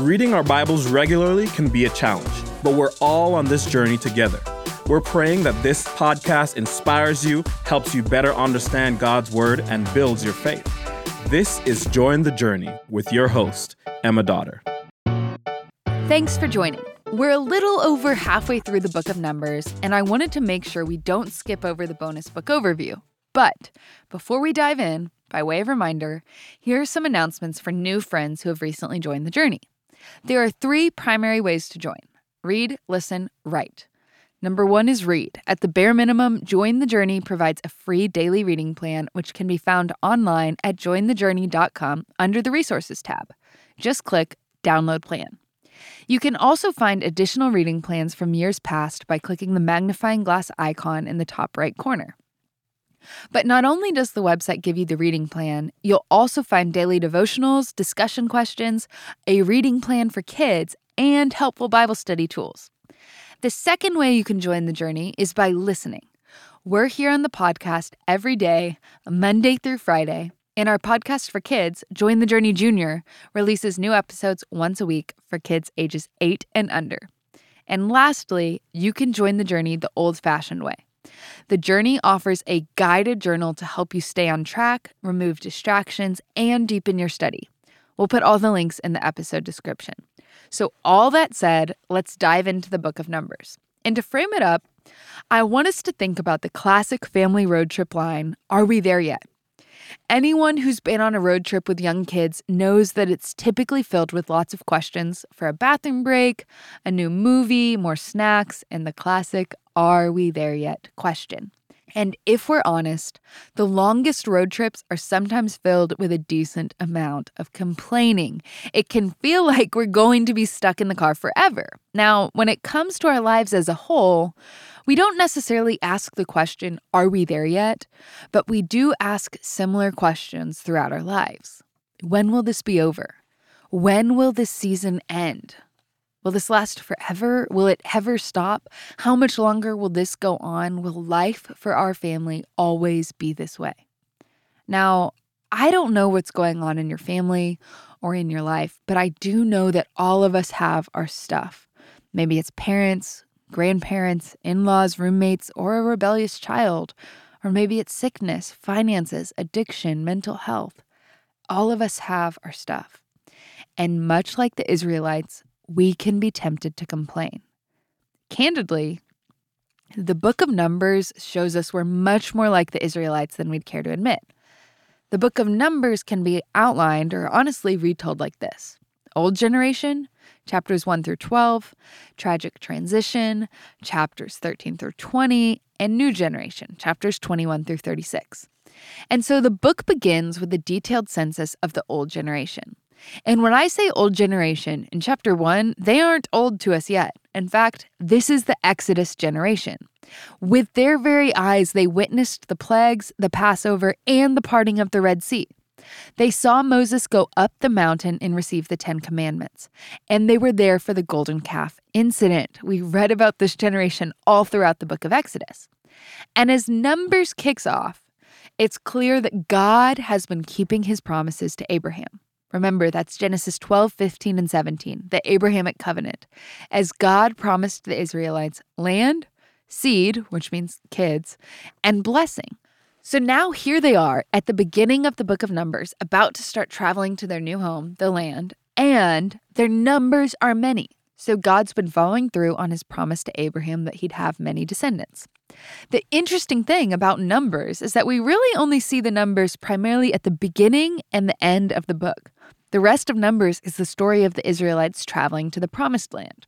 Reading our Bibles regularly can be a challenge, but we're all on this journey together. We're praying that this podcast inspires you, helps you better understand God's Word, and builds your faith. This is Join the Journey with your host, Emma Dotter. Thanks for joining. We're a little over halfway through the book of Numbers, and I wanted to make sure we don't skip over the bonus book overview. But before we dive in, by way of reminder, here are some announcements for new friends who have recently joined the journey. There are three primary ways to join read, listen, write. Number one is read. At the bare minimum, Join the Journey provides a free daily reading plan, which can be found online at jointhejourney.com under the Resources tab. Just click Download Plan. You can also find additional reading plans from years past by clicking the magnifying glass icon in the top right corner. But not only does the website give you the reading plan, you'll also find daily devotionals, discussion questions, a reading plan for kids, and helpful Bible study tools. The second way you can join the journey is by listening. We're here on the podcast every day, Monday through Friday, and our podcast for kids, Join the Journey Junior, releases new episodes once a week for kids ages 8 and under. And lastly, you can join the journey the old fashioned way. The Journey offers a guided journal to help you stay on track, remove distractions, and deepen your study. We'll put all the links in the episode description. So, all that said, let's dive into the book of Numbers. And to frame it up, I want us to think about the classic family road trip line Are we there yet? Anyone who's been on a road trip with young kids knows that it's typically filled with lots of questions for a bathroom break, a new movie, more snacks, and the classic Are we there yet question. And if we're honest, the longest road trips are sometimes filled with a decent amount of complaining. It can feel like we're going to be stuck in the car forever. Now, when it comes to our lives as a whole, we don't necessarily ask the question, Are we there yet? But we do ask similar questions throughout our lives. When will this be over? When will this season end? Will this last forever? Will it ever stop? How much longer will this go on? Will life for our family always be this way? Now, I don't know what's going on in your family or in your life, but I do know that all of us have our stuff. Maybe it's parents, grandparents, in laws, roommates, or a rebellious child. Or maybe it's sickness, finances, addiction, mental health. All of us have our stuff. And much like the Israelites, we can be tempted to complain. Candidly, the book of Numbers shows us we're much more like the Israelites than we'd care to admit. The book of Numbers can be outlined or honestly retold like this Old generation, chapters 1 through 12, tragic transition, chapters 13 through 20, and new generation, chapters 21 through 36. And so the book begins with a detailed census of the old generation. And when I say old generation, in chapter one, they aren't old to us yet. In fact, this is the Exodus generation. With their very eyes, they witnessed the plagues, the Passover, and the parting of the Red Sea. They saw Moses go up the mountain and receive the Ten Commandments. And they were there for the golden calf incident. We read about this generation all throughout the book of Exodus. And as Numbers kicks off, it's clear that God has been keeping his promises to Abraham. Remember, that's Genesis 12, 15, and 17, the Abrahamic covenant. As God promised the Israelites land, seed, which means kids, and blessing. So now here they are at the beginning of the book of Numbers, about to start traveling to their new home, the land, and their numbers are many. So God's been following through on his promise to Abraham that he'd have many descendants. The interesting thing about numbers is that we really only see the numbers primarily at the beginning and the end of the book. The rest of Numbers is the story of the Israelites traveling to the Promised Land.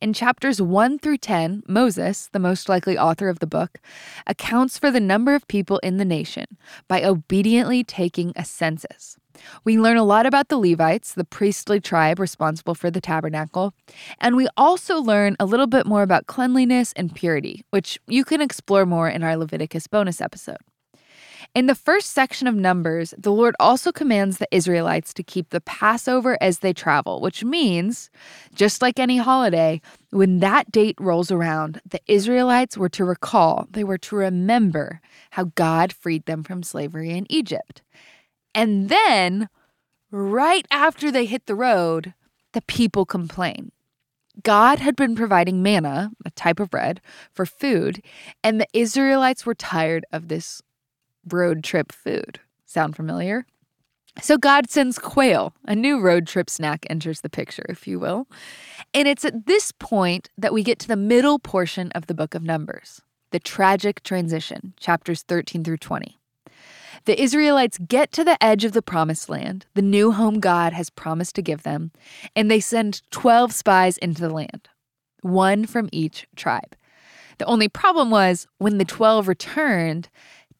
In chapters 1 through 10, Moses, the most likely author of the book, accounts for the number of people in the nation by obediently taking a census. We learn a lot about the Levites, the priestly tribe responsible for the tabernacle, and we also learn a little bit more about cleanliness and purity, which you can explore more in our Leviticus bonus episode. In the first section of Numbers, the Lord also commands the Israelites to keep the Passover as they travel, which means, just like any holiday, when that date rolls around, the Israelites were to recall, they were to remember how God freed them from slavery in Egypt. And then, right after they hit the road, the people complain. God had been providing manna, a type of bread, for food, and the Israelites were tired of this road trip food. Sound familiar? So God sends quail. A new road trip snack enters the picture, if you will. And it's at this point that we get to the middle portion of the book of Numbers, the tragic transition, chapters 13 through 20. The Israelites get to the edge of the promised land, the new home God has promised to give them, and they send 12 spies into the land, one from each tribe. The only problem was when the 12 returned,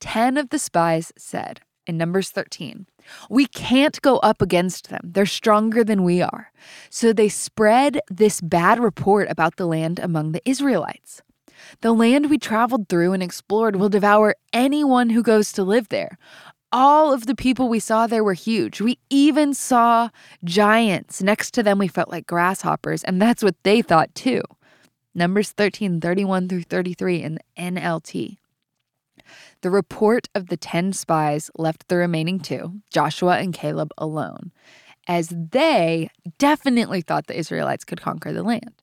10 of the spies said, in Numbers 13. We can't go up against them. They're stronger than we are. So they spread this bad report about the land among the Israelites. The land we traveled through and explored will devour anyone who goes to live there. All of the people we saw there were huge. We even saw giants. Next to them, we felt like grasshoppers, and that's what they thought too. Numbers 13, 31 through 33 in the NLT. The report of the 10 spies left the remaining two, Joshua and Caleb, alone, as they definitely thought the Israelites could conquer the land.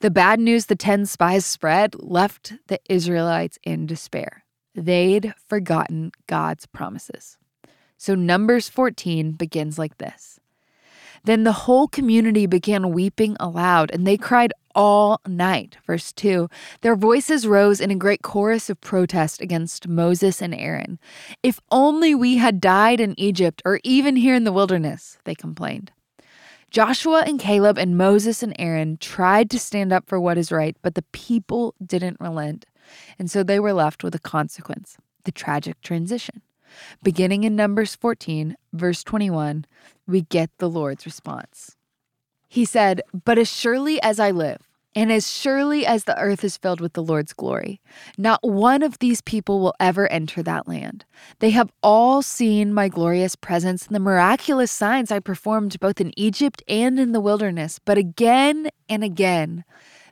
The bad news the 10 spies spread left the Israelites in despair. They'd forgotten God's promises. So Numbers 14 begins like this Then the whole community began weeping aloud, and they cried all night. Verse 2 Their voices rose in a great chorus of protest against Moses and Aaron. If only we had died in Egypt or even here in the wilderness, they complained. Joshua and Caleb and Moses and Aaron tried to stand up for what is right, but the people didn't relent. And so they were left with a consequence the tragic transition. Beginning in Numbers 14, verse 21, we get the Lord's response. He said, But as surely as I live, and as surely as the earth is filled with the Lord's glory, not one of these people will ever enter that land. They have all seen my glorious presence and the miraculous signs I performed both in Egypt and in the wilderness. But again and again,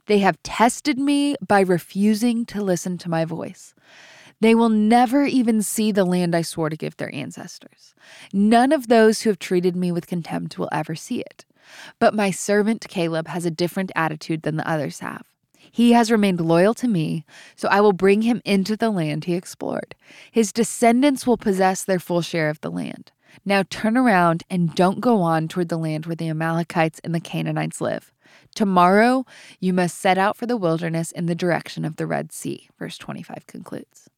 they have tested me by refusing to listen to my voice. They will never even see the land I swore to give their ancestors. None of those who have treated me with contempt will ever see it. But my servant Caleb has a different attitude than the others have. He has remained loyal to me, so I will bring him into the land he explored. His descendants will possess their full share of the land. Now turn around and don't go on toward the land where the Amalekites and the Canaanites live. Tomorrow you must set out for the wilderness in the direction of the Red Sea. Verse 25 concludes.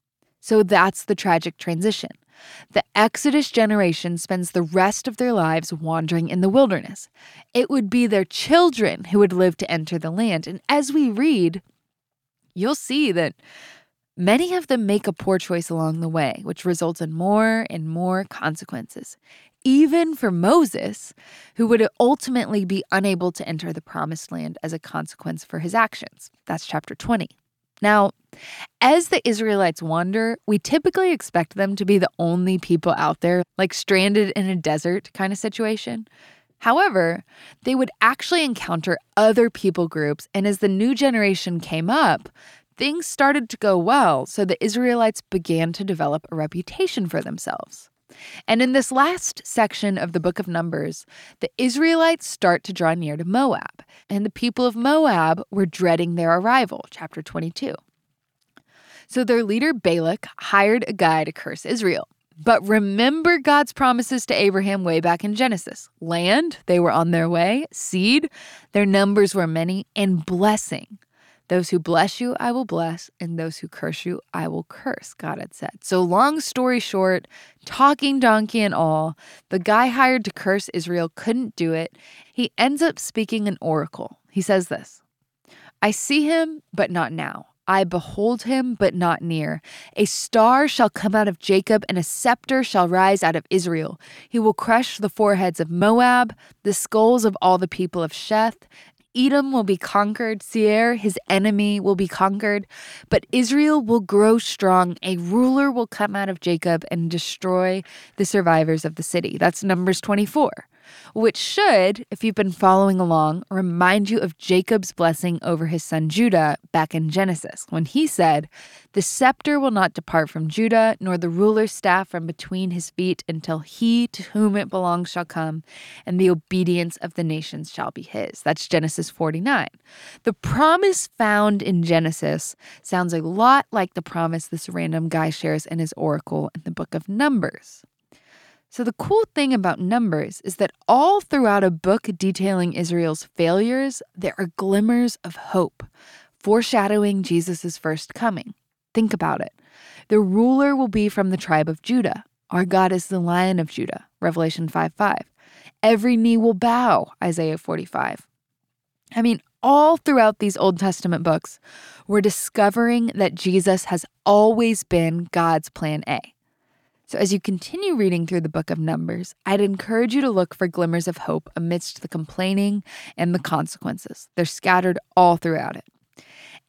So that's the tragic transition. The Exodus generation spends the rest of their lives wandering in the wilderness. It would be their children who would live to enter the land. And as we read, you'll see that many of them make a poor choice along the way, which results in more and more consequences. Even for Moses, who would ultimately be unable to enter the promised land as a consequence for his actions. That's chapter 20. Now, as the Israelites wander, we typically expect them to be the only people out there, like stranded in a desert kind of situation. However, they would actually encounter other people groups, and as the new generation came up, things started to go well, so the Israelites began to develop a reputation for themselves. And in this last section of the book of Numbers, the Israelites start to draw near to Moab, and the people of Moab were dreading their arrival, chapter 22. So their leader Balak hired a guy to curse Israel. But remember God's promises to Abraham way back in Genesis land, they were on their way, seed, their numbers were many, and blessing. Those who bless you, I will bless, and those who curse you, I will curse, God had said. So, long story short, talking donkey and all, the guy hired to curse Israel couldn't do it. He ends up speaking an oracle. He says this I see him, but not now. I behold him, but not near. A star shall come out of Jacob, and a scepter shall rise out of Israel. He will crush the foreheads of Moab, the skulls of all the people of Sheth, Edom will be conquered, Seir, his enemy, will be conquered, but Israel will grow strong. A ruler will come out of Jacob and destroy the survivors of the city. That's Numbers 24. Which should, if you've been following along, remind you of Jacob's blessing over his son Judah back in Genesis, when he said, The scepter will not depart from Judah, nor the ruler's staff from between his feet, until he to whom it belongs shall come, and the obedience of the nations shall be his. That's Genesis 49. The promise found in Genesis sounds a lot like the promise this random guy shares in his oracle in the book of Numbers. So, the cool thing about Numbers is that all throughout a book detailing Israel's failures, there are glimmers of hope, foreshadowing Jesus' first coming. Think about it. The ruler will be from the tribe of Judah. Our God is the lion of Judah, Revelation 5 5. Every knee will bow, Isaiah 45. I mean, all throughout these Old Testament books, we're discovering that Jesus has always been God's plan A. So, as you continue reading through the book of Numbers, I'd encourage you to look for glimmers of hope amidst the complaining and the consequences. They're scattered all throughout it.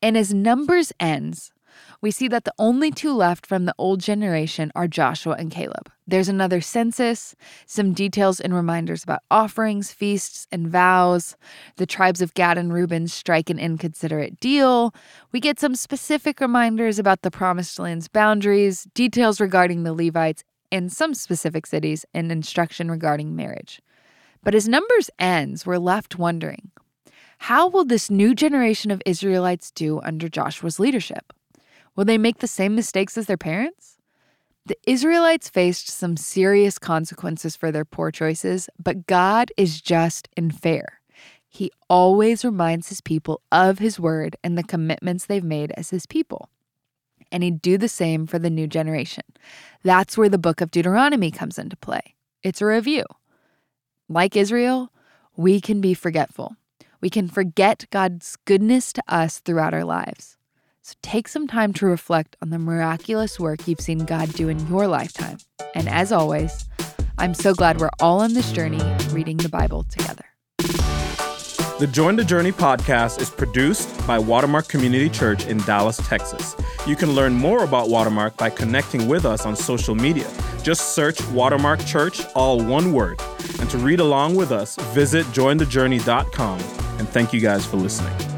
And as Numbers ends, we see that the only two left from the old generation are Joshua and Caleb. There's another census, some details and reminders about offerings, feasts, and vows. The tribes of Gad and Reuben strike an inconsiderate deal. We get some specific reminders about the promised land's boundaries, details regarding the Levites, and some specific cities, and instruction regarding marriage. But as Numbers ends, we're left wondering how will this new generation of Israelites do under Joshua's leadership? Will they make the same mistakes as their parents? The Israelites faced some serious consequences for their poor choices, but God is just and fair. He always reminds his people of his word and the commitments they've made as his people. And he'd do the same for the new generation. That's where the book of Deuteronomy comes into play. It's a review. Like Israel, we can be forgetful. We can forget God's goodness to us throughout our lives. So take some time to reflect on the miraculous work you've seen God do in your lifetime. And as always, I'm so glad we're all on this journey reading the Bible together. The Join the Journey podcast is produced by Watermark Community Church in Dallas, Texas. You can learn more about Watermark by connecting with us on social media. Just search Watermark Church, all one word. And to read along with us, visit jointhejourney.com. And thank you guys for listening.